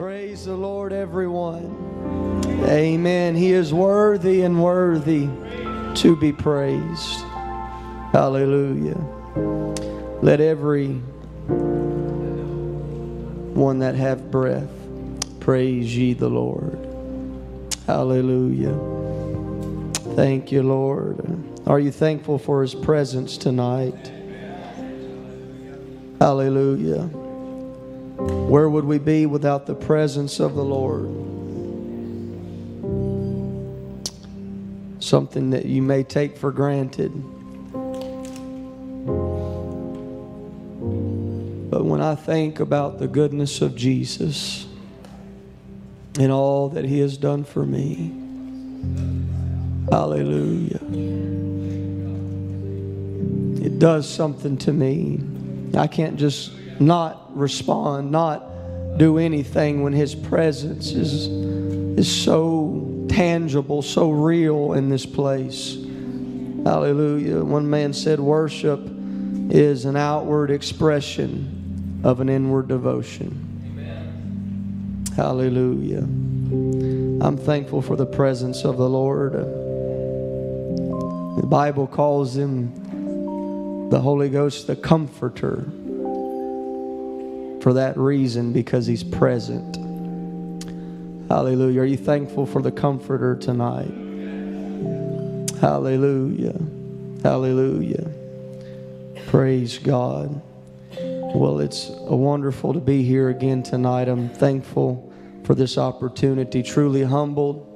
Praise the Lord, everyone. Amen. He is worthy and worthy to be praised. Hallelujah. Let every one that have breath praise ye the Lord. Hallelujah. Thank you, Lord. Are you thankful for his presence tonight? Hallelujah. Where would we be without the presence of the Lord? Something that you may take for granted. But when I think about the goodness of Jesus and all that He has done for me, hallelujah, it does something to me. I can't just not respond, not do anything when His presence is, is so tangible, so real in this place. Hallelujah. One man said, Worship is an outward expression of an inward devotion. Amen. Hallelujah. I'm thankful for the presence of the Lord. The Bible calls him the Holy Ghost the Comforter for that reason because he's present. Hallelujah. Are you thankful for the Comforter tonight? Hallelujah. Hallelujah. Praise God. Well, it's wonderful to be here again tonight. I'm thankful for this opportunity, truly humbled.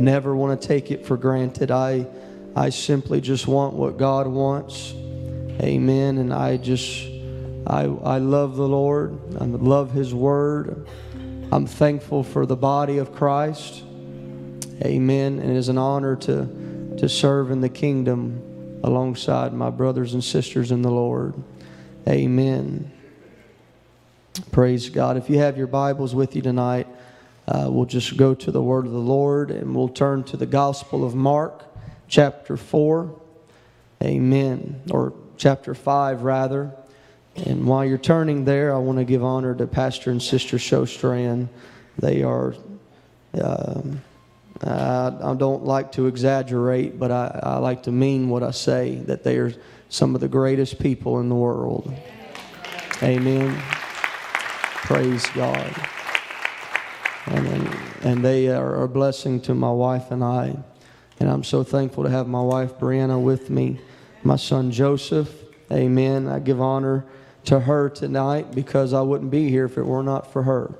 Never want to take it for granted. I I simply just want what God wants. Amen. And I just I I love the Lord. I love his word. I'm thankful for the body of Christ. Amen. And it is an honor to to serve in the kingdom alongside my brothers and sisters in the Lord. Amen. Praise God. If you have your Bibles with you tonight, uh, we'll just go to the word of the Lord and we'll turn to the Gospel of Mark, chapter 4. Amen. Or chapter 5, rather. And while you're turning there, I want to give honor to Pastor and Sister Shostran. They are. Um, I don't like to exaggerate, but I, I, like to mean what I say that they are some of the greatest people in the world. Amen. Praise God. And, and they are a blessing to my wife and I. And I'm so thankful to have my wife Brianna with me, my son Joseph. Amen. I give honor to her tonight because I wouldn't be here if it were not for her.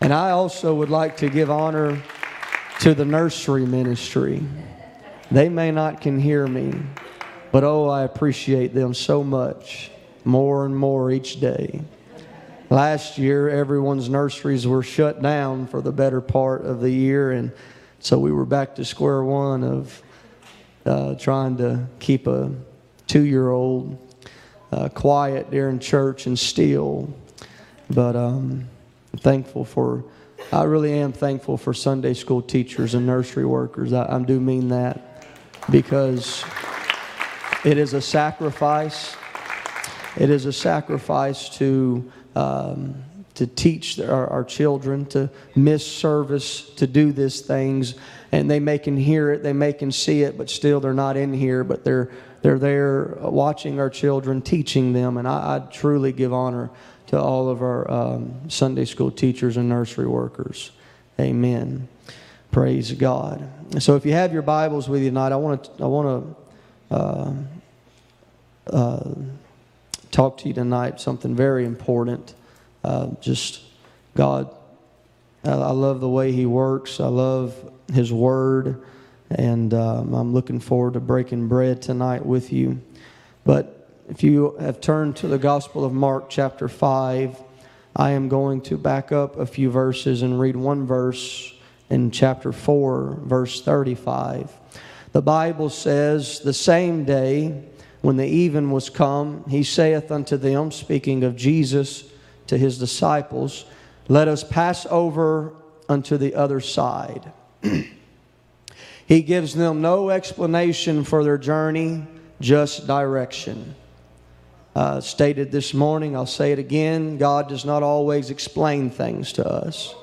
And I also would like to give honor to the nursery ministry. They may not can hear me, but oh, I appreciate them so much, more and more each day. Last year, everyone's nurseries were shut down for the better part of the year, and so we were back to square one of uh, trying to keep a two year old uh, quiet during church and still. But um, I'm thankful for I really am thankful for Sunday school teachers and nursery workers. I, I do mean that because it is a sacrifice. It is a sacrifice to um, to teach our, our, children to miss service to do these things, and they may can hear it, they may can see it, but still they're not in here. But they're they're there watching our children, teaching them, and I, I truly give honor to all of our um, Sunday school teachers and nursery workers. Amen. Praise God. So, if you have your Bibles with you tonight, I want to I want to uh, uh, talk to you tonight something very important. Uh, just God, I, I, love the way He works. I love His Word, and um, I'm looking forward to breaking bread tonight with you. But if you have turned to the Gospel of Mark, chapter 5, I am going to back up a few verses and read one verse in chapter 4, verse 35. The Bible says, The same day when the even was come, he saith unto them, speaking of Jesus to his disciples, Let us pass over unto the other side. he gives them no explanation for their journey, just direction. uh, stated this morning, I'll say it again God does not always explain things to us.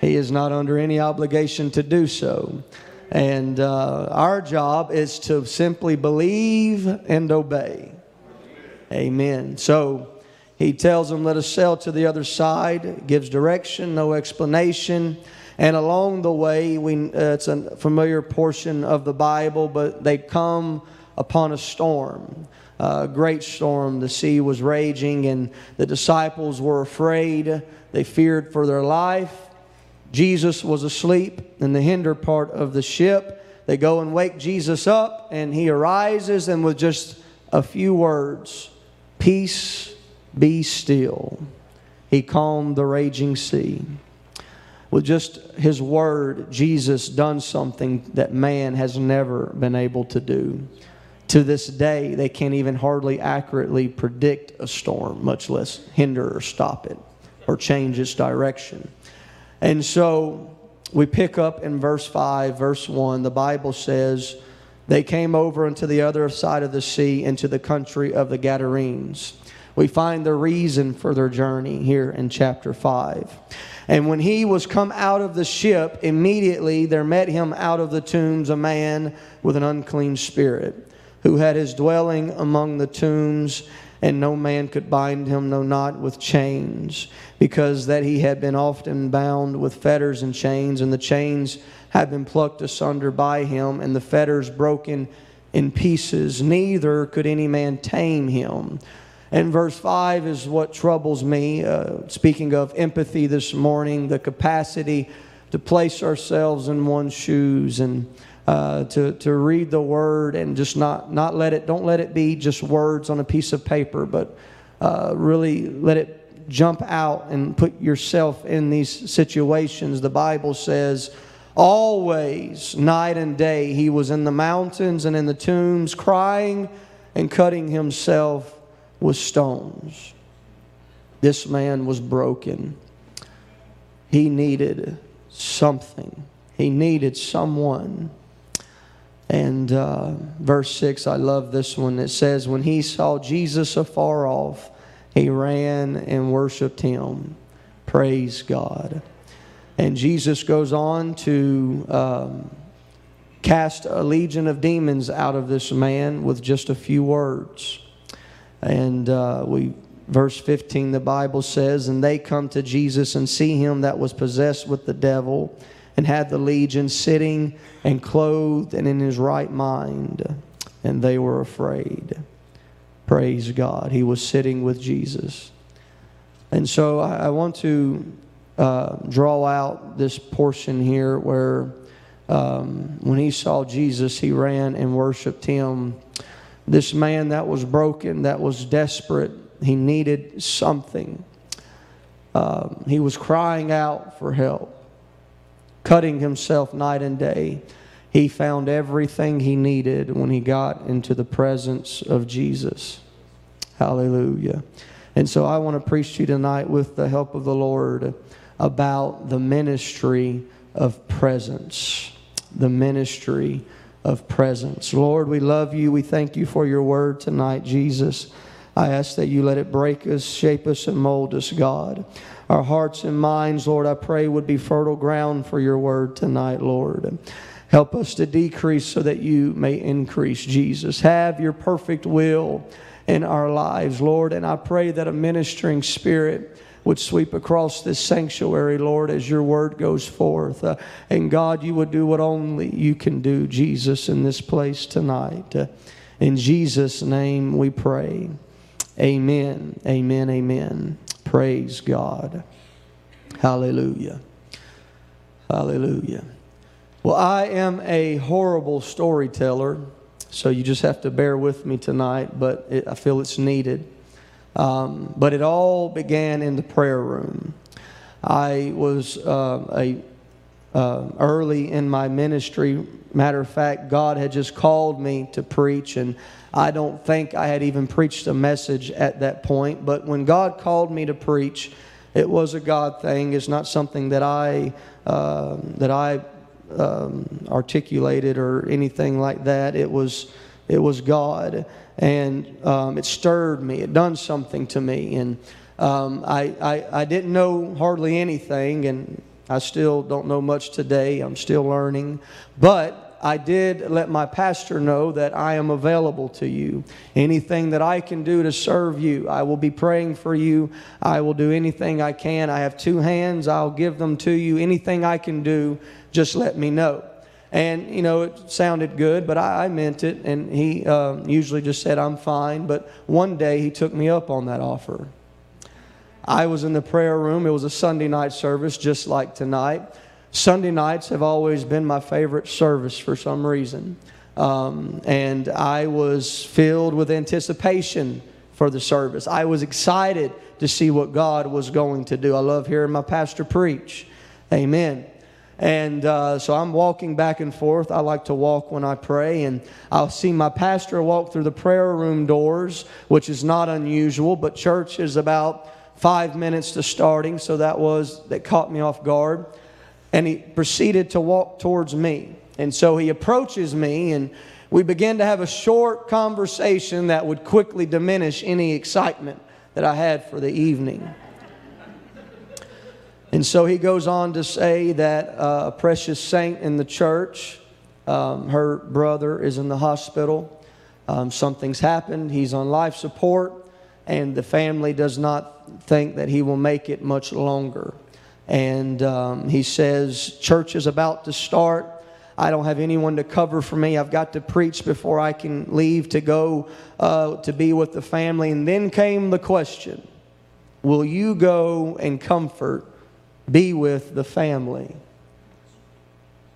He is not under any obligation to do so. And uh, our job is to simply believe and obey. Amen. So he tells them, Let us sail to the other side, gives direction, no explanation. And along the way, we, uh, it's a familiar portion of the Bible, but they come upon a storm, a great storm. The sea was raging, and the disciples were afraid. They feared for their life. Jesus was asleep in the hinder part of the ship. They go and wake Jesus up, and he arises, and with just a few words, Peace, be still. He calmed the raging sea. With just his word, Jesus done something that man has never been able to do. To this day, they can't even hardly accurately predict a storm, much less hinder or stop it or change its direction. And so we pick up in verse 5, verse 1. The Bible says, They came over into the other side of the sea, into the country of the Gadarenes. We find the reason for their journey here in chapter 5. And when he was come out of the ship, immediately there met him out of the tombs a man with an unclean spirit, who had his dwelling among the tombs and no man could bind him, no not with chains, because that he had been often bound with fetters and chains, and the chains had been plucked asunder by him, and the fetters broken in pieces. Neither could any man tame him. And verse 5 is what troubles me. Uh, speaking of empathy this morning, the capacity to place ourselves in one's shoes and uh, to, to read the word and just not, not let it, don't let it be just words on a piece of paper, but uh, really let it jump out and put yourself in these situations. The Bible says, always, night and day, he was in the mountains and in the tombs, crying and cutting himself with stones. This man was broken. He needed something, he needed someone and uh, verse 6, I love this one. It says, When he saw Jesus afar off, he ran and worshiped him. Praise God. And Jesus goes on to um, cast a legion of demons out of this man with just a few words. And uh, we, verse 15, the Bible says, And they come to Jesus and see him that was possessed with the devil and had the legion sitting and clothed and in his right mind, and they were afraid. Praise God. He was sitting with Jesus. And so I, want to uh, draw out this portion here where um, when he saw Jesus, he ran and worshiped him. This man that was broken, that was desperate, he needed something. Um, he was crying out for help cutting himself night and day. He found everything he needed when he got into the presence of Jesus. Hallelujah. And so I want to preach to you tonight with the help of the Lord about the ministry of presence. The ministry of presence. Lord, we love you. We thank you for your word tonight, Jesus. I ask that you let it break us, shape us, and mold us, God. Our hearts and minds, Lord, I pray would be fertile ground for your word tonight, Lord. Help us to decrease so that you may increase, Jesus. Have your perfect will in our lives, Lord. And I pray that a ministering spirit would sweep across this sanctuary, Lord, as your word goes forth. Uh, and God, you would do what only you can do, Jesus, in this place tonight. Uh, in Jesus' name we pray. Amen. Amen. Amen. Praise God. Hallelujah. Hallelujah. Well, I am a horrible storyteller, so you just have to bear with me tonight, but it, I feel it's needed. Um, but it all began in the prayer room. I was uh, a uh, early in my ministry. Matter of fact, God had just called me to preach, and I don't think I had even preached a message at that point, but when God called me to preach, it was a God thing. It's not something that I uh, that I um, articulated or anything like that. It was it was God. And um, it stirred me, it done something to me. And um, I, I, I didn't know hardly anything, and I still don't know much today. I'm still learning. But I did let my pastor know that I am available to you. Anything that I can do to serve you, I will be praying for you. I will do anything I can. I have two hands, I'll give them to you. Anything I can do, just let me know. And, you know, it sounded good, but I, I meant it. And he uh, usually just said, I'm fine. But one day he took me up on that offer. I was in the prayer room. It was a Sunday night service, just like tonight. Sunday nights have always been my favorite service for some reason. Um, and I was filled with anticipation for the service. I was excited to see what God was going to do. I love hearing my pastor preach. Amen. And uh, so I'm walking back and forth. I like to walk when I pray, and I'll see my pastor walk through the prayer room doors, which is not unusual, but church is about five minutes to starting, so that was that caught me off guard and he proceeded to walk towards me. And so he approaches me, and we began to have a short conversation that would quickly diminish any excitement that I had for the evening. And so he goes on to say that uh, a precious saint in the church, um, her brother is in the hospital. Um, something's happened. He's on life support, and the family does not think that he will make it much longer. And um, he says, Church is about to start. I don't have anyone to cover for me. I've got to preach before I can leave to go uh, to be with the family. And then came the question Will you go and comfort, be with the family?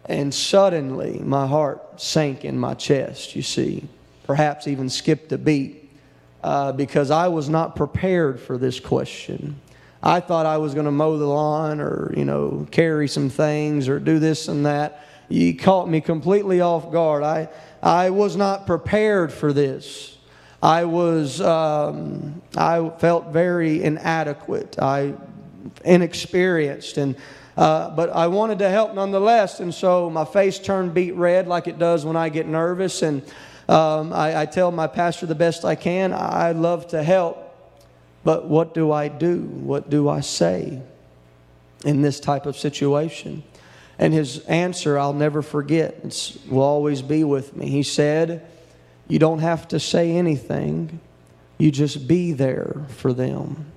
And suddenly my heart sank in my chest, you see, perhaps even skipped a beat uh, because I was not prepared for this question. I thought I was going to mow the lawn or, you know, carry some things or do this and that. You caught me completely off guard. I, I was not prepared for this. I was, um, I felt very inadequate. I inexperienced and uh, but I wanted to help nonetheless, and so my face turned beet red like it does when I get nervous. And um, I, I, tell my pastor the best I can. I love to help, but what do I do? What do I say in this type of situation? And his answer, I'll never forget, it will always be with me. He said, You don't have to say anything, you just be there for them.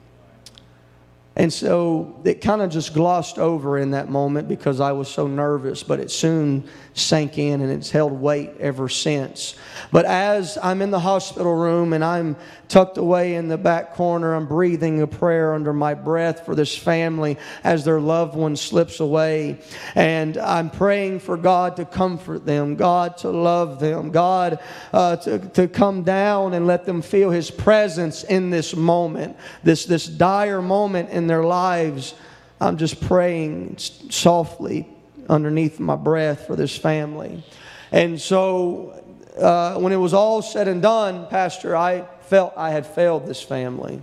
And so it kind of just glossed over in that moment because I was so nervous, but it soon sank in and it's held weight ever since. But as I'm in the hospital room and I'm tucked away in the back corner, I'm breathing a prayer under my breath for this family as their loved one slips away. And I'm praying for God to comfort them, God to love them, God uh, to, to come down and let them feel His presence in this moment, this, this dire moment in their lives. I'm just praying softly underneath my breath for this family. And so uh, when it was all said and done, Pastor, I felt I had failed this family.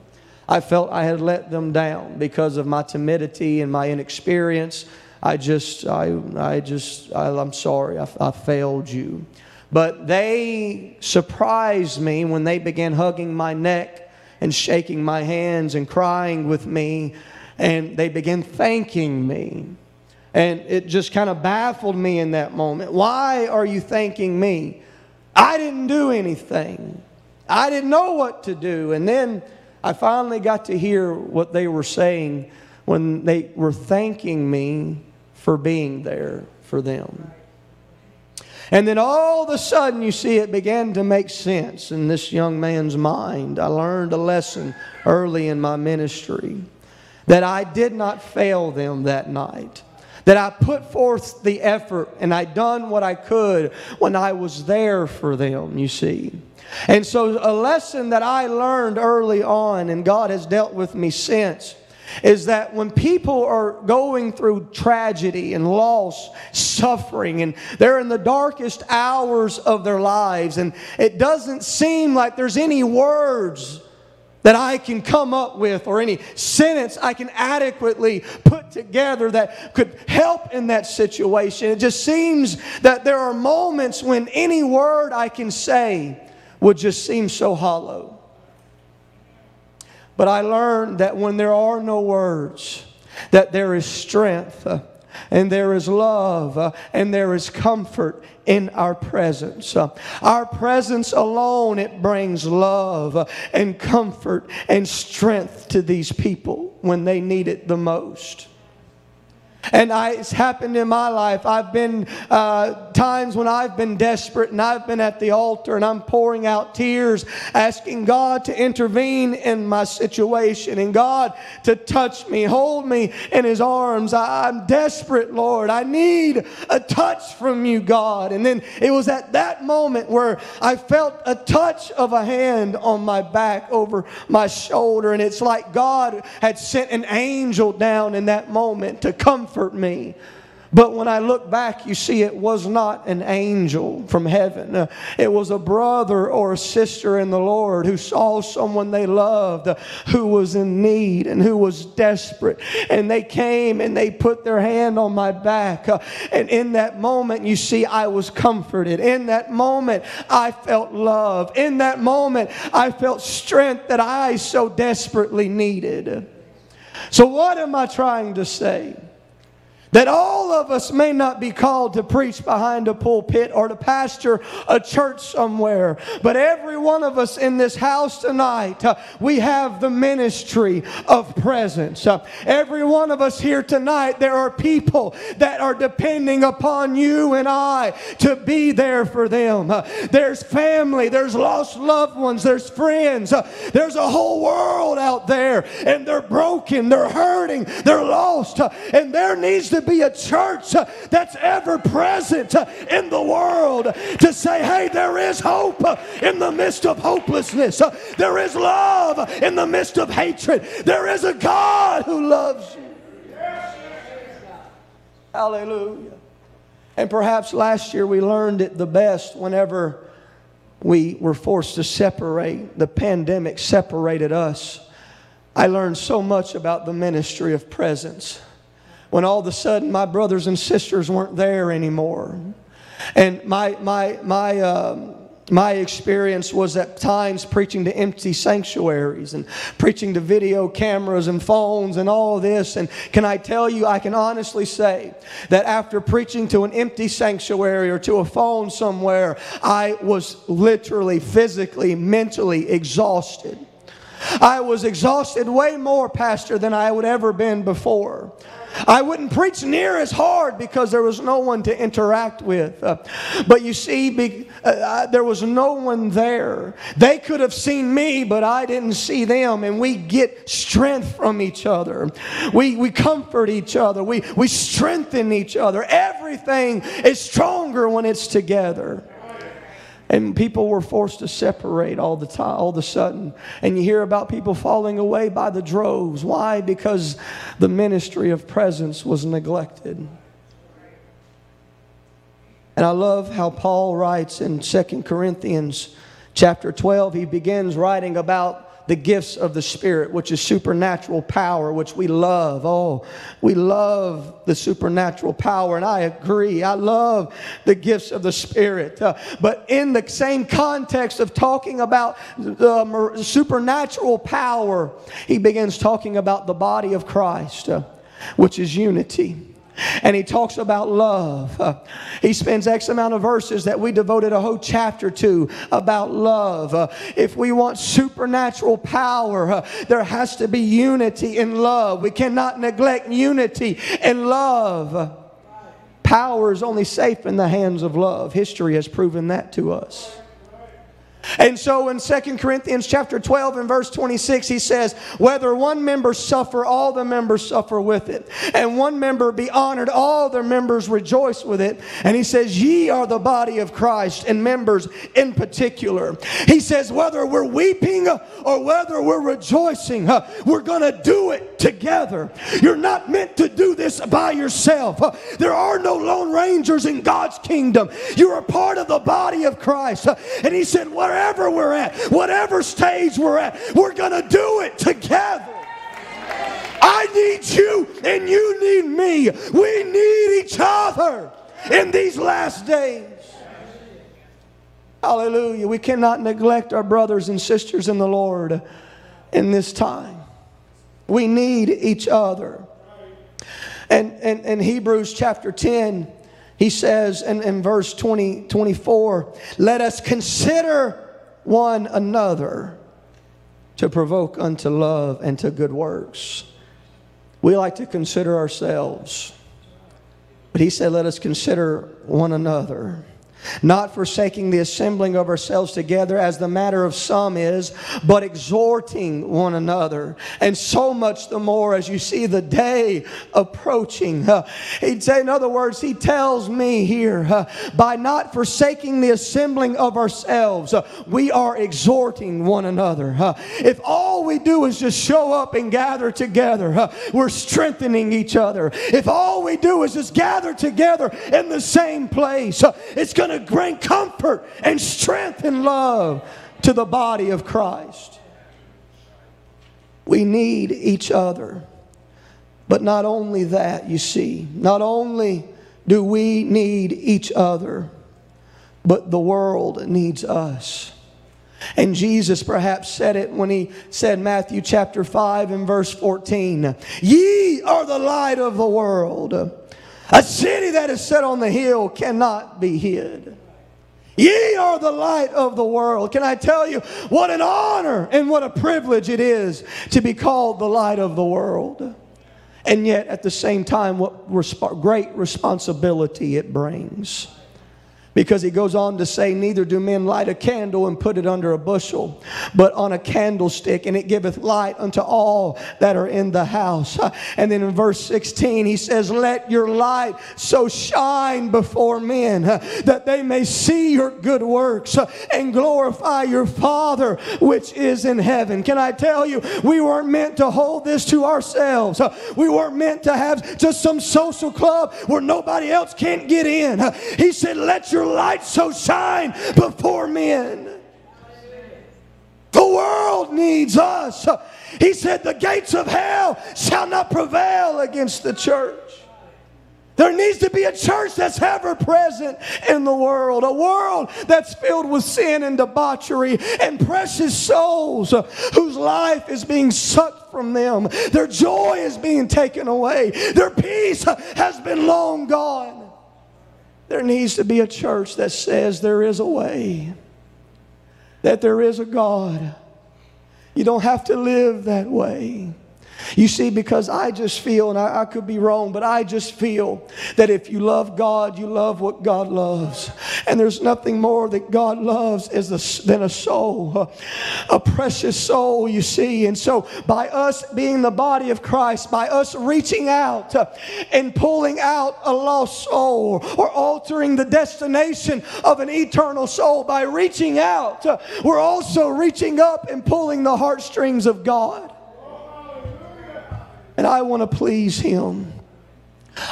I felt I had let them down because of my timidity and my inexperience. I just, I, I just, I, am sorry, I, I failed you. But they surprised me when they began hugging my neck and shaking my hands and crying with me, and they began thanking me. And it just kind of baffled me in that moment. Why are you thanking me? I didn't do anything. I didn't know what to do. And then I finally got to hear what they were saying when they were thanking me for being there for them. And then all of a sudden, you see, it began to make sense in this young man's mind. I learned a lesson early in my ministry that I did not fail them that night that I put forth the effort and I done what I could when I was there for them, you see. And so, a lesson that I learned early on, and God has dealt with me since, is that when people are going through tragedy and loss, suffering, and they're in the darkest hours of their lives, and it doesn't seem like there's any words that I can come up with or any sentence I can adequately put together that could help in that situation. It just seems that there are moments when any word I can say would just seem so hollow. But I learned that when there are no words, that there is strength uh, and there is love uh, and there is comfort in our presence. Uh, our presence alone, it brings love and comfort and strength to these people when they need it the most. And I, it's happened in my life. I've been uh, times when I've been desperate and I've been at the altar and I'm pouring out tears, asking God to intervene in my situation and God to touch me, hold me in His arms. I, I'm desperate, Lord. I need a touch from you, God. And then it was at that moment where I felt a touch of a hand on my back over my shoulder. And it's like God had sent an angel down in that moment to comfort comfort me. But when I look back, you see, it was not an angel from heaven. Uh, it was a brother or a sister in the Lord who saw someone they loved who was in need and who was desperate. And they came and they put their hand on my back. Uh, and in that moment, you see, I was comforted. In that moment, I felt love. In that moment, I felt strength that I so desperately needed. So, what am I trying to say? That all of us may not be called to preach behind a pulpit or to pastor a church somewhere, but every one of us in this house tonight, uh, we have the ministry of presence. Uh, every one of us here tonight, there are people that are depending upon you and I to be there for them. Uh, there's family, there's lost loved ones, there's friends, uh, there's a whole world out there, and they're broken, they're hurting, they're lost, uh, and there needs to be a church that's ever present in the world to say, hey, there is hope in the midst of hopelessness. There is love in the midst of hatred. There is a God who loves you. Hallelujah. And perhaps last year we learned it the best whenever we were forced to separate. The pandemic separated us. I learned so much about the ministry of presence when all of a sudden my brothers and sisters weren't there anymore. And my, my, my, um, my experience was at times preaching to empty sanctuaries and preaching to video cameras and phones and all this. And can I tell you, I can honestly say that after preaching to an empty sanctuary or to a phone somewhere, I was literally, physically, mentally exhausted. I was exhausted way more, Pastor, than I would ever been before. I wouldn't preach near as hard because there was no one to interact with. Uh, but you see, be, uh, there was no one there. They could have seen me, but I didn't see them. And we get strength from each other. We, we comfort each other. We, we strengthen each other. Everything is stronger when it's together. And people were forced to separate all the time, all of a sudden. And you hear about people falling away by the droves. Why? Because the ministry of presence was neglected. And I love how Paul writes in 2 Corinthians chapter 12. He begins writing about the gifts of the Spirit, which is supernatural power, which we love. Oh, we love the supernatural power, and I agree. I love the gifts of the Spirit. Uh, but in the same context of talking about the supernatural power, he begins talking about the body of Christ, uh, which is unity. And he talks about love. Uh, he spends X amount of verses that we devoted a whole chapter to about love. Uh, if we want supernatural power, uh, there has to be unity in love. We cannot neglect unity in love. Power is only safe in the hands of love. History has proven that to us. And so in 2 Corinthians chapter 12 and verse 26, he says, Whether one member suffer, all the members suffer with it. And one member be honored, all the members rejoice with it. And he says, Ye are the body of Christ, and members in particular. He says, Whether we're weeping or whether we're rejoicing, we're going to do it together. You're not meant to do this by yourself. There are no lone rangers in God's kingdom. You're a part of the body of Christ. And he said, What wherever we're at, whatever stage we're at, we're going to do it together. I need you and you need me. We need each other in these last days. Hallelujah. We cannot neglect our brothers and sisters in the Lord in this time. We need each other. And in Hebrews chapter 10, he says in, in verse 20, 24, let us consider one another to provoke unto love and to good works. We like to consider ourselves. But he said, let us consider one another not forsaking the assembling of ourselves together as the matter of some is, but exhorting one another. And so much the more as you see the day approaching. Uh, he'd say, in other words, he tells me here, uh, by not forsaking the assembling of ourselves, uh, we are exhorting one another. If all we do is just show up and gather together, we're strengthening each other. If all we do is just gather together in the same place, it's going to to bring comfort and strength and love to the body of Christ. We need each other. But not only that, you see, not only do we need each other, but the world needs us. And Jesus perhaps said it when he said, Matthew chapter 5 and verse 14, Ye are the light of the world. A city that is set on the hill cannot be hid. Ye are the light of the world. Can I tell you what an honor and what a privilege it is to be called the light of the world? And yet, at the same time, what resp- great responsibility it brings because he goes on to say, Neither do men light a candle and put it under a bushel, but on a candlestick, and it giveth light unto all that are in the house. And then in verse 16, he says, Let your light so shine before men that they may see your good works and glorify your Father which is in heaven. Can I tell you, we weren't meant to hold this to ourselves. We weren't meant to have just some social club where nobody else can't get in. He said, Let your light so shine before men. The world needs us. He said, The gates of hell shall not prevail against the church. There needs to be a church that's ever present in the world, a world that's filled with sin and debauchery and precious souls whose life is being sucked from them. Their joy is being taken away, their peace has been long gone. There needs to be a church that says there is a way, that there is a God. You don't have to live that way. You see, because I just feel, and I, I, could be wrong, but I just feel that if you love God, you love what God loves. And there's nothing more that God loves than a soul, a, a precious soul, you see. And so, by us being the body of Christ, by us reaching out uh, and pulling out a lost soul or altering the destination of an eternal soul, by reaching out, uh, we're also reaching up and pulling the heartstrings of God. And I want to please Him.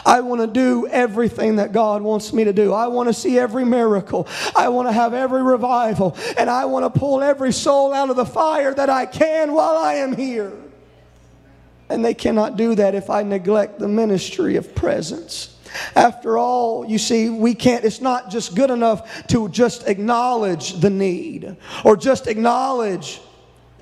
I want to do everything that God wants me to do. I want to see every miracle. I want to have every revival. And I want to pull every soul out of the fire that I can while I am here. And they cannot do that if I neglect the ministry of presence. After all, you see, we can't, it's not just good enough to just acknowledge the need or just acknowledge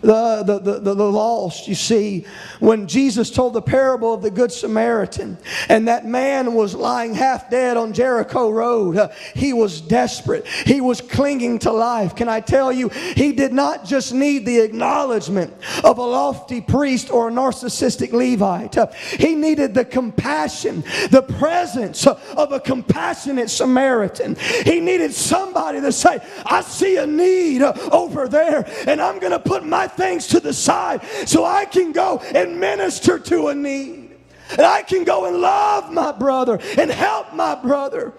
the, the, the, the, lost. You see, when Jesus told the parable of the Good Samaritan, and that man was lying half dead on Jericho Road, uh, he was desperate. He was clinging to life. Can I tell you, he did not just need the acknowledgement of a lofty priest or a narcissistic Levite, uh, he needed the compassion, the presence of a compassionate Samaritan. He needed somebody to say, I see a need uh, over there, and I'm going to put my things to the side so I can go and minister to a need. And I can go and love my brother and help my brother.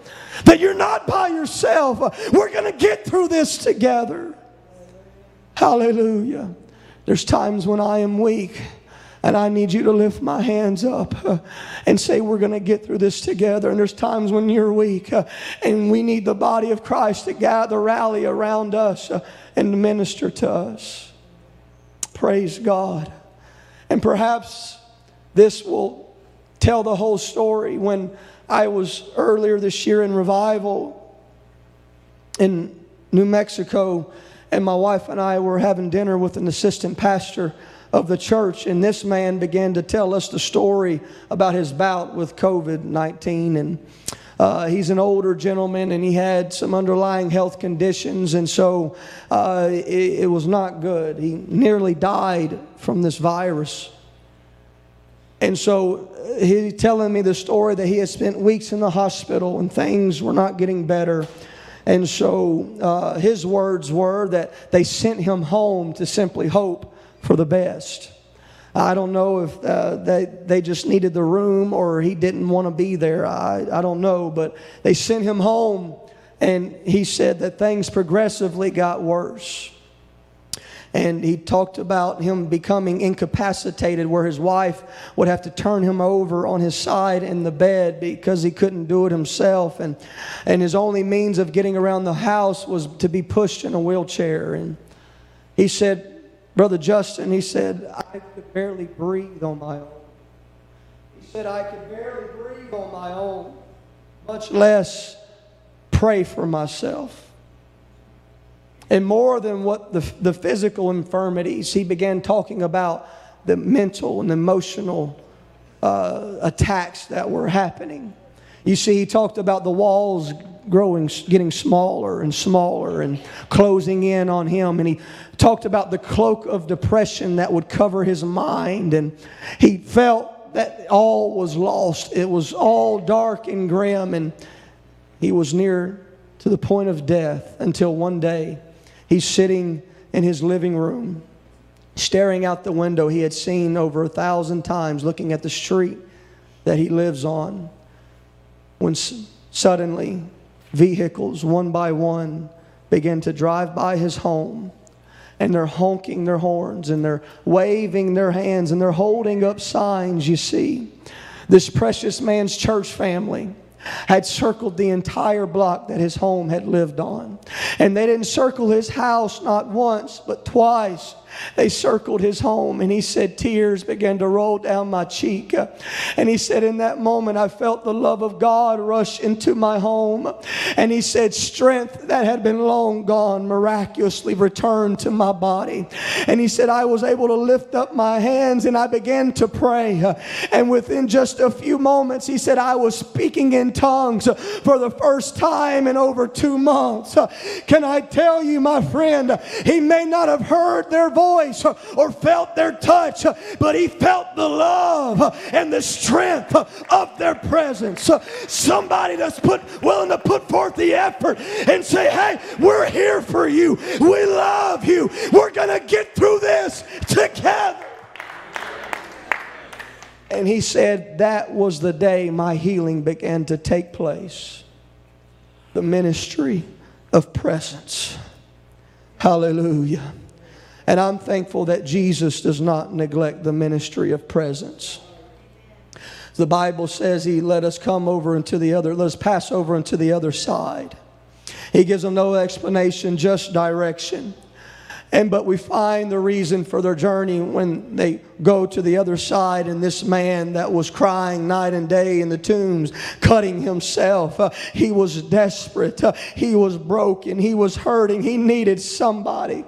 That you're not by yourself. We're going to get through this together. Hallelujah. There's times when I am weak. And I need you to lift my hands up and say, We're going to get through this together. And there's times when you're weak, and we need the body of Christ to gather, rally around us, and minister to us. Praise God. And perhaps this will tell the whole story. When I was earlier this year in revival in New Mexico, and my wife and I were having dinner with an assistant pastor of the church, and this man began to tell us the story about his bout with COVID 19. And uh, he's an older gentleman and he had some underlying health conditions, and so uh, it, it was not good. He nearly died from this virus. And so uh, he's telling me the story that he had spent weeks in the hospital and things were not getting better. And so uh, his words were that they sent him home to simply hope for the best. I don't know if uh, they, they just needed the room or he didn't want to be there. I, I don't know. But they sent him home, and he said that things progressively got worse. And he talked about him becoming incapacitated, where his wife would have to turn him over on his side in the bed because he couldn't do it himself. And, and his only means of getting around the house was to be pushed in a wheelchair. And he said, Brother Justin, he said, I could barely breathe on my own. He said, I could barely breathe on my own, much less pray for myself. And more than what the, the physical infirmities, he began talking about the mental and emotional uh, attacks that were happening. You see, he talked about the walls growing, getting smaller and smaller and closing in on him. And he talked about the cloak of depression that would cover his mind. And he felt that all was lost. It was all dark and grim. And he was near to the point of death until one day he's sitting in his living room, staring out the window he had seen over a thousand times, looking at the street that he lives on. When suddenly vehicles, one by one, begin to drive by his home and they're honking their horns and they're waving their hands and they're holding up signs, you see. This precious man's church family had circled the entire block that his home had lived on. And they didn't circle his house not once, but twice. They circled his home, and he said, Tears began to roll down my cheek. And he said, In that moment, I felt the love of God rush into my home. And he said, Strength that had been long gone miraculously returned to my body. And he said, I was able to lift up my hands and I began to pray. And within just a few moments, he said, I was speaking in tongues for the first time in over two months. Can I tell you, my friend, he may not have heard their voice voice or felt their touch, but he felt the love and the strength of their presence. Somebody that's put willing to put forth the effort and say, "Hey, we're here for you. We love you. We're going to get through this together." And he said, That was the day my healing began to take place. The ministry of presence. Hallelujah. And I'm thankful that Jesus does not neglect the ministry of presence. The Bible says he let us come over into the other, let us pass over into the other side. He gives them no explanation, just direction. And but we find the reason for their journey when they go to the other side, and this man that was crying night and day in the tombs, cutting himself, uh, he was desperate, uh, he was broken, he was hurting, he needed somebody.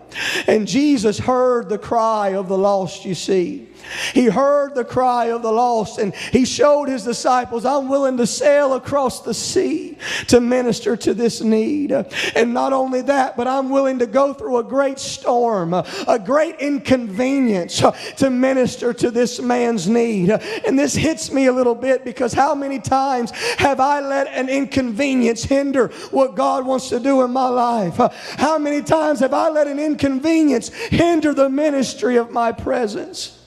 And Jesus heard the cry of the lost, you see. He heard the cry of the lost and he showed his disciples, I'm willing to sail across the sea to minister to this need. And not only that, but I'm willing to go through a great storm, a great inconvenience to minister to this man's need. And this hits me a little bit because how many times have I let an inconvenience hinder what God wants to do in my life? How many times have I let an inconvenience hinder the ministry of my presence?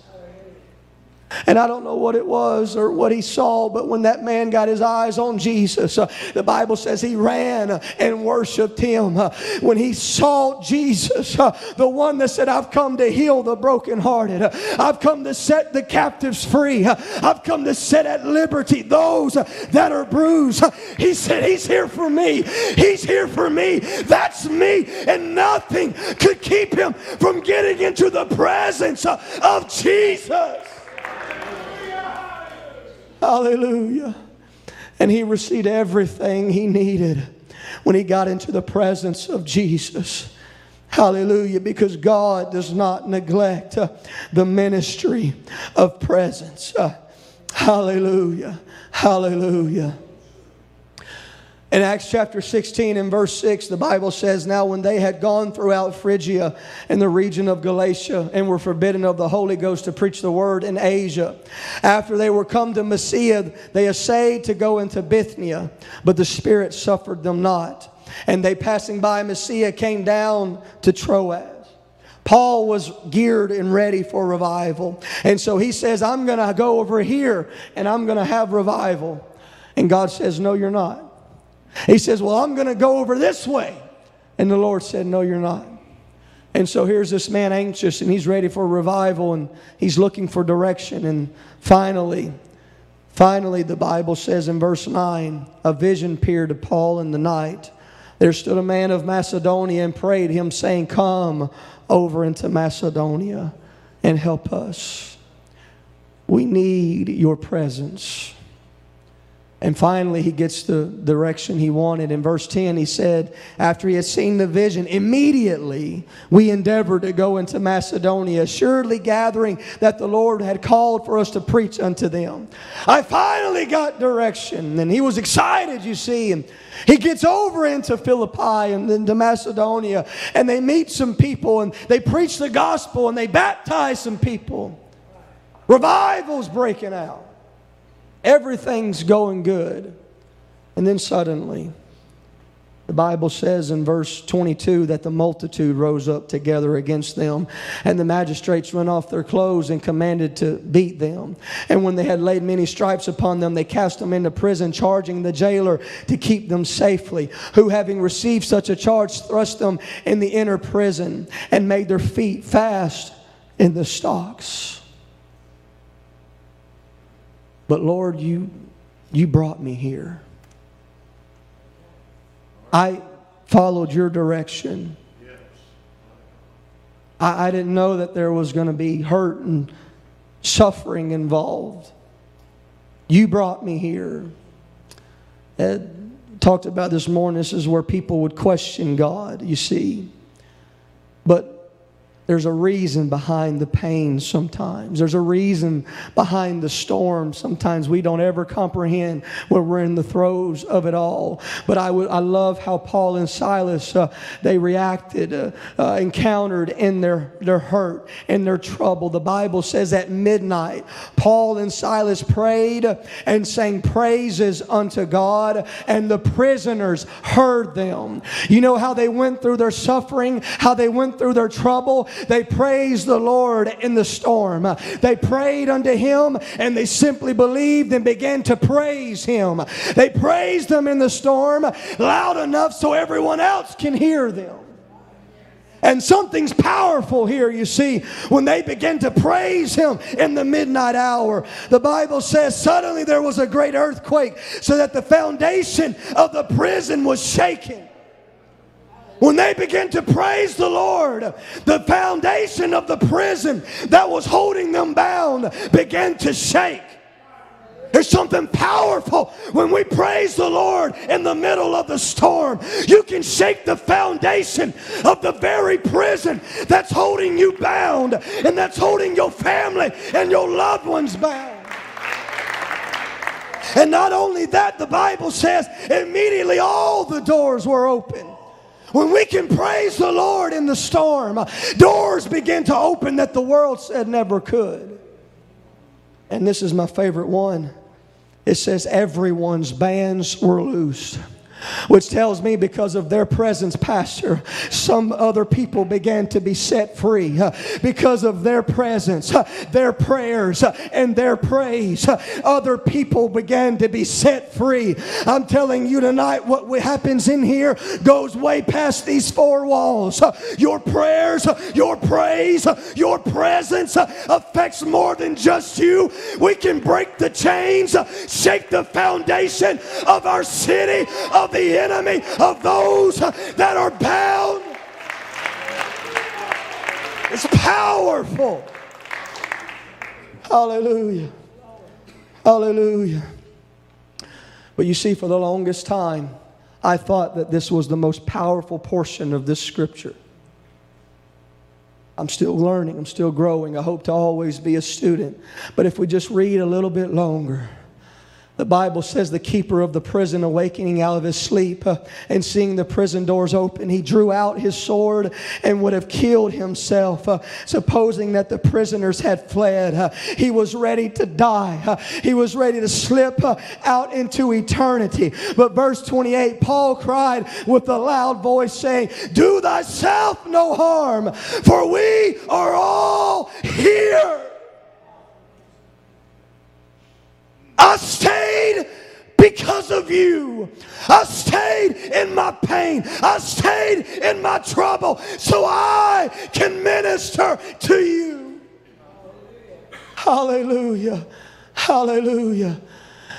And I don't know what it was or what he saw, but when that man got his eyes on Jesus, uh, the Bible says he ran and worshiped him. Uh, when he saw Jesus, uh, the one that said, I've come to heal the brokenhearted, uh, I've come to set the captives free, uh, I've come to set at liberty those uh, that are bruised. he said, He's here for me. He's here for me. That's me. And nothing could keep him from getting into the presence of Jesus. Hallelujah. And he received everything he needed when he got into the presence of Jesus. Hallelujah. Because God does not neglect uh, the ministry of presence. Uh, hallelujah. Hallelujah. In Acts chapter 16 and verse 6, the Bible says, Now when they had gone throughout Phrygia and the region of Galatia and were forbidden of the Holy Ghost to preach the word in Asia, after they were come to Mysia, they essayed to go into Bithynia, but the Spirit suffered them not. And they passing by Mysia came down to Troas. Paul was geared and ready for revival. And so he says, I'm going to go over here and I'm going to have revival. And God says, No, you're not. He says, Well, I'm going to go over this way. And the Lord said, No, you're not. And so here's this man anxious and he's ready for revival and he's looking for direction. And finally, finally, the Bible says in verse 9, a vision appeared to Paul in the night. There stood a man of Macedonia and prayed him, saying, Come over into Macedonia and help us. We need your presence. And finally, he gets the direction he wanted. In verse 10, he said, After he had seen the vision, immediately we endeavored to go into Macedonia, assuredly gathering that the Lord had called for us to preach unto them. I finally got direction. And he was excited, you see. And he gets over into Philippi and then to Macedonia, and they meet some people and they preach the gospel and they baptize some people. Revival's breaking out. Everything's going good. And then suddenly, the Bible says in verse 22 that the multitude rose up together against them, and the magistrates rent off their clothes and commanded to beat them. And when they had laid many stripes upon them, they cast them into prison, charging the jailer to keep them safely, who, having received such a charge, thrust them in the inner prison and made their feet fast in the stocks. But Lord, you, you brought me here. I followed your direction. I, I didn't know that there was going to be hurt and suffering involved. You brought me here. Ed talked about this morning. This is where people would question God, you see. But there's a reason behind the pain sometimes. There's a reason behind the storm. Sometimes we don't ever comprehend when we're in the throes of it all. But I, I love how Paul and Silas, uh, they reacted, uh, uh, encountered in their, their hurt, in their trouble. The Bible says at midnight, Paul and Silas prayed and sang praises unto God, and the prisoners heard them. You know how they went through their suffering, how they went through their trouble? They praised the Lord in the storm. They prayed unto Him and they simply believed and began to praise Him. They praised Him in the storm loud enough so everyone else can hear them. And something's powerful here, you see, when they begin to praise him in the midnight hour. The Bible says suddenly there was a great earthquake, so that the foundation of the prison was shaken. When they began to praise the Lord, the foundation of the prison that was holding them bound began to shake. There's something powerful when we praise the Lord in the middle of the storm. You can shake the foundation of the very prison that's holding you bound and that's holding your family and your loved ones bound. And not only that, the Bible says immediately all the doors were open. When we can praise the Lord in the storm, doors begin to open that the world said never could. And this is my favorite one. It says, Everyone's bands were loosed. Which tells me because of their presence, Pastor, some other people began to be set free. Because of their presence, their prayers, and their praise, other people began to be set free. I'm telling you tonight, what happens in here goes way past these four walls. Your prayers, your praise, your presence affects more than just you. We can break the chains, shake the foundation of our city, of the enemy of those that are bound. It's powerful. Hallelujah. Hallelujah. But you see, for the longest time, I thought that this was the most powerful portion of this scripture. I'm still learning, I'm still growing. I hope to always be a student. But if we just read a little bit longer, the Bible says the keeper of the prison, awakening out of his sleep uh, and seeing the prison doors open, he drew out his sword and would have killed himself, uh, supposing that the prisoners had fled. Uh, he was ready to die, uh, he was ready to slip uh, out into eternity. But verse 28, Paul cried with a loud voice, saying, Do thyself no harm, for we are all here. I stayed because of you. I stayed in my pain. I stayed in my trouble so I can minister to you. Hallelujah. Hallelujah.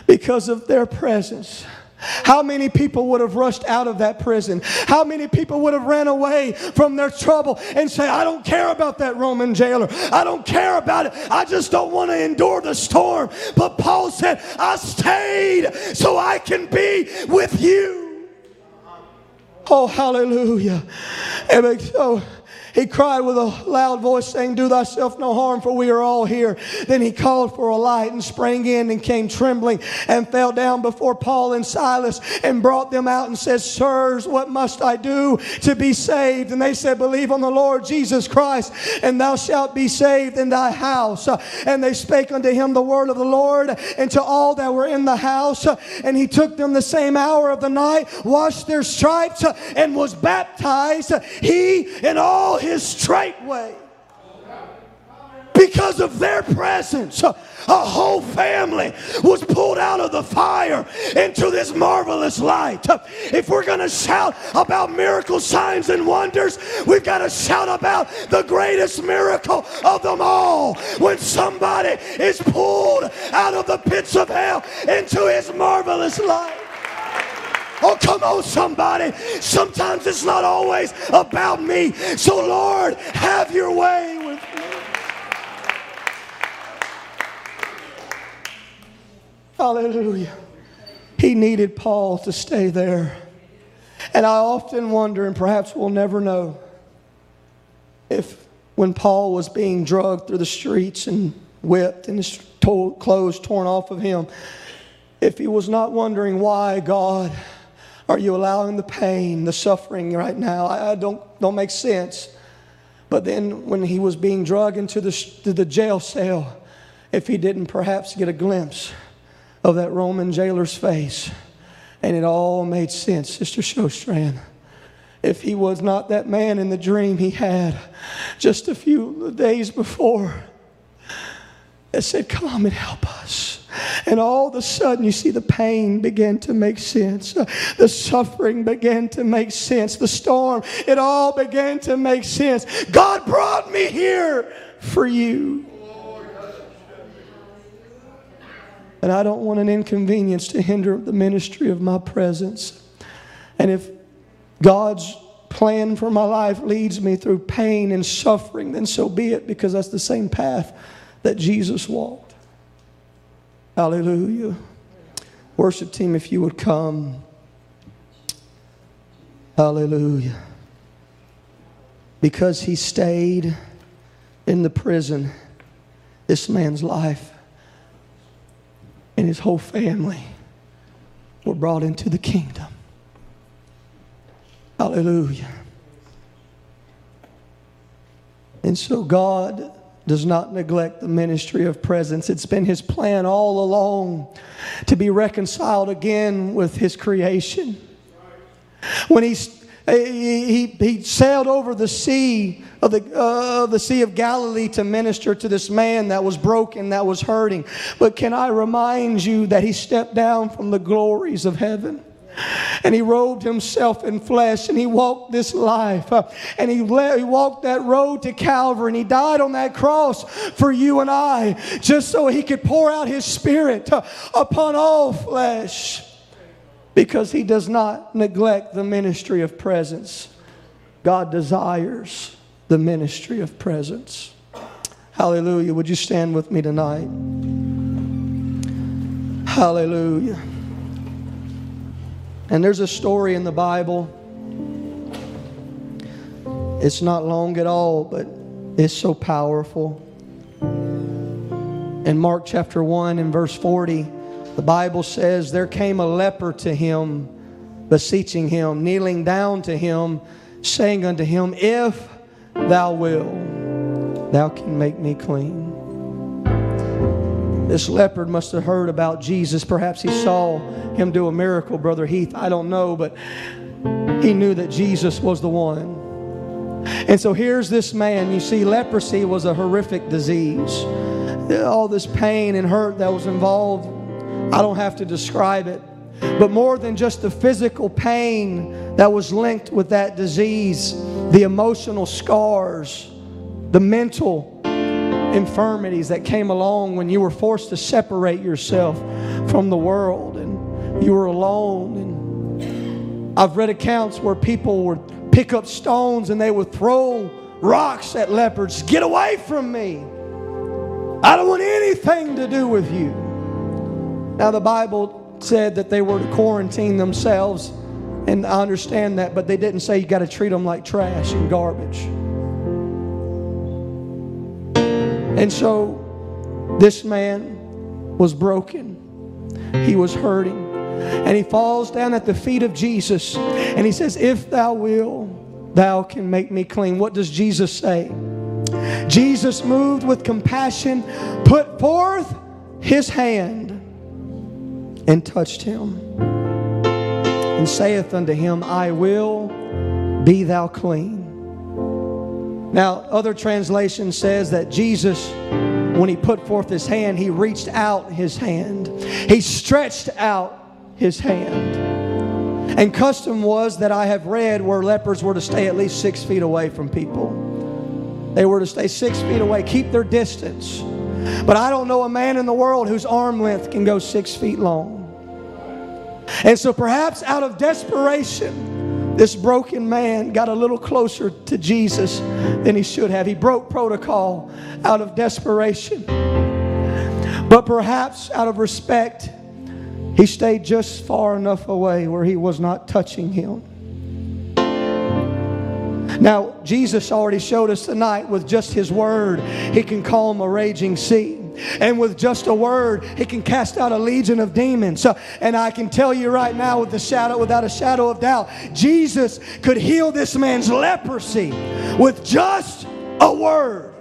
Because of their presence. How many people would have rushed out of that prison? How many people would have ran away from their trouble and say, I don't care about that Roman jailer. I don't care about it. I just don't want to endure the storm. But Paul said, I stayed so I can be with you. Oh, hallelujah. And so, he cried with a loud voice, saying, Do thyself no harm, for we are all here. Then he called for a light and sprang in and came trembling and fell down before Paul and Silas and brought them out and said, Sirs, what must I do to be saved? And they said, Believe on the Lord Jesus Christ, and thou shalt be saved in thy house. And they spake unto him the word of the Lord and to all that were in the house. And he took them the same hour of the night, washed their stripes, and was baptized, he and all his his. Because of their presence, a whole family was pulled out of the fire into this marvelous light. If we're going to shout about miracle signs and wonders, we've got to shout about the greatest miracle of them all. When somebody is pulled out of the pits of hell into his marvelous light. Oh, come on, somebody. Sometimes it's not always about me. So, Lord, have your way with me. Hallelujah. He needed Paul to stay there. And I often wonder, and perhaps we'll never know, if when Paul was being drugged through the streets and whipped and his clothes torn off of him, if he was not wondering why God are you allowing the pain, the suffering right now? I, I don't, don't make sense. But then when he was being drugged into the, to the jail cell, if he didn't perhaps get a glimpse of that Roman jailer's face, and it all made sense, Sister Showstrand. If he was not that man in the dream he had just a few days before that said, Come and help us. And all of a sudden, you see the pain began to make sense. The suffering began to make sense. The storm, it all began to make sense. God brought me here for you. And I don't want an inconvenience to hinder the ministry of my presence. And if God's plan for my life leads me through pain and suffering, then so be it, because that's the same path that Jesus walked. Hallelujah. Worship team, if you would come. Hallelujah. Because he stayed in the prison, this man's life and his whole family were brought into the kingdom. Hallelujah. And so God does not neglect the ministry of presence. It's been his plan all along to be reconciled again with his creation. When he, he, he sailed over the sea of the, uh, the Sea of Galilee to minister to this man that was broken, that was hurting. But can I remind you that he stepped down from the glories of heaven? And he robed himself in flesh and he walked this life and he, le- he walked that road to Calvary and he died on that cross for you and I just so he could pour out his spirit uh, upon all flesh because he does not neglect the ministry of presence. God desires the ministry of presence. Hallelujah. Would you stand with me tonight? Hallelujah. And there's a story in the Bible. It's not long at all, but it's so powerful. In Mark chapter 1 and verse 40, the Bible says, There came a leper to him, beseeching him, kneeling down to him, saying unto him, If thou wilt, thou can make me clean. This leopard must have heard about Jesus. Perhaps he saw him do a miracle, Brother Heath. I don't know, but he knew that Jesus was the one. And so here's this man. You see, leprosy was a horrific disease. All this pain and hurt that was involved, I don't have to describe it. But more than just the physical pain that was linked with that disease, the emotional scars, the mental infirmities that came along when you were forced to separate yourself from the world and you were alone. And I've read accounts where people would pick up stones and they would throw rocks at leopards. Get away from me. I don't want anything to do with you. Now, the Bible said that they were to quarantine themselves, and I understand that, but they didn't say you got to treat them like trash and garbage. And so this man was broken. He was hurting. And he falls down at the feet of Jesus and he says, If thou will, thou can make me clean. What does Jesus say? Jesus, moved with compassion, put forth his hand and touched him and saith unto him, I will be thou clean. Now, other translation says that Jesus, when he put forth his hand, he reached out his hand. He stretched out his hand. And custom was that I have read where lepers were to stay at least six feet away from people. They were to stay six feet away, keep their distance. But I don't know a man in the world whose arm length can go six feet long. And so perhaps out of desperation, this broken man got a little closer to Jesus than he should have. He broke protocol out of desperation. But perhaps out of respect, he stayed just far enough away where he was not touching him. Now, Jesus already showed us tonight with just his word, he can calm a raging sea. And with just a word, he can cast out a legion of demons. And I can tell you right now, with the shadow, without a shadow of doubt, Jesus could heal this man's leprosy with just a word.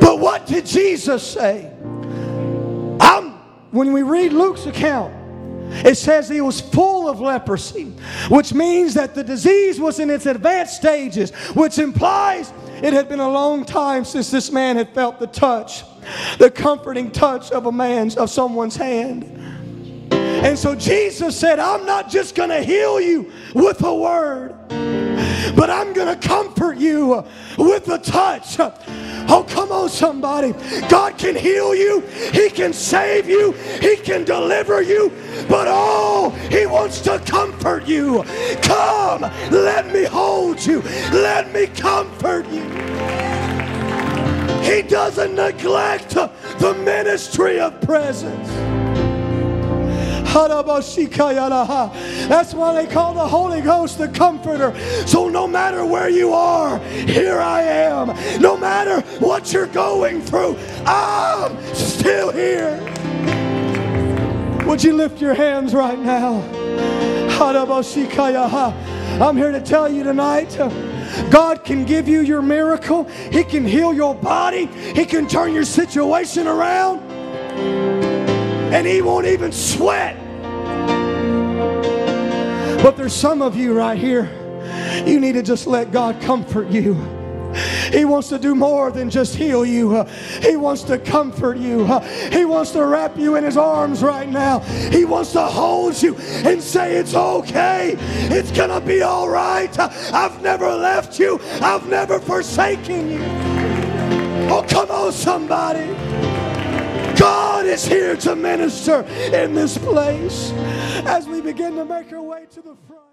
But what did Jesus say? I'm, when we read Luke's account, it says he was full of leprosy, which means that the disease was in its advanced stages, which implies it had been a long time since this man had felt the touch, the comforting touch of a man's, of someone's hand. And so Jesus said, I'm not just going to heal you with a word, but I'm going to comfort you with a touch. Oh, come on, somebody. God can heal you, He can save you, He can deliver you, but oh, He wants to comfort you. Come, let me hold you, let me comfort you. He doesn't neglect the ministry of presence. That's why they call the Holy Ghost the Comforter. So no matter where you are, here I am. No matter what you're going through, I'm still here. Would you lift your hands right now? I'm here to tell you tonight. God can give you your miracle. He can heal your body. He can turn your situation around. And He won't even sweat But there's some of you right here, you need to just let God comfort you. He wants to do more than just heal you. He wants to comfort you. He wants to wrap you in his arms right now. He wants to hold you and say, It's okay. It's going to be all right. I've never left you, I've never forsaken you. Oh, come on, somebody. God is here to minister in this place as we begin to make our way to the front.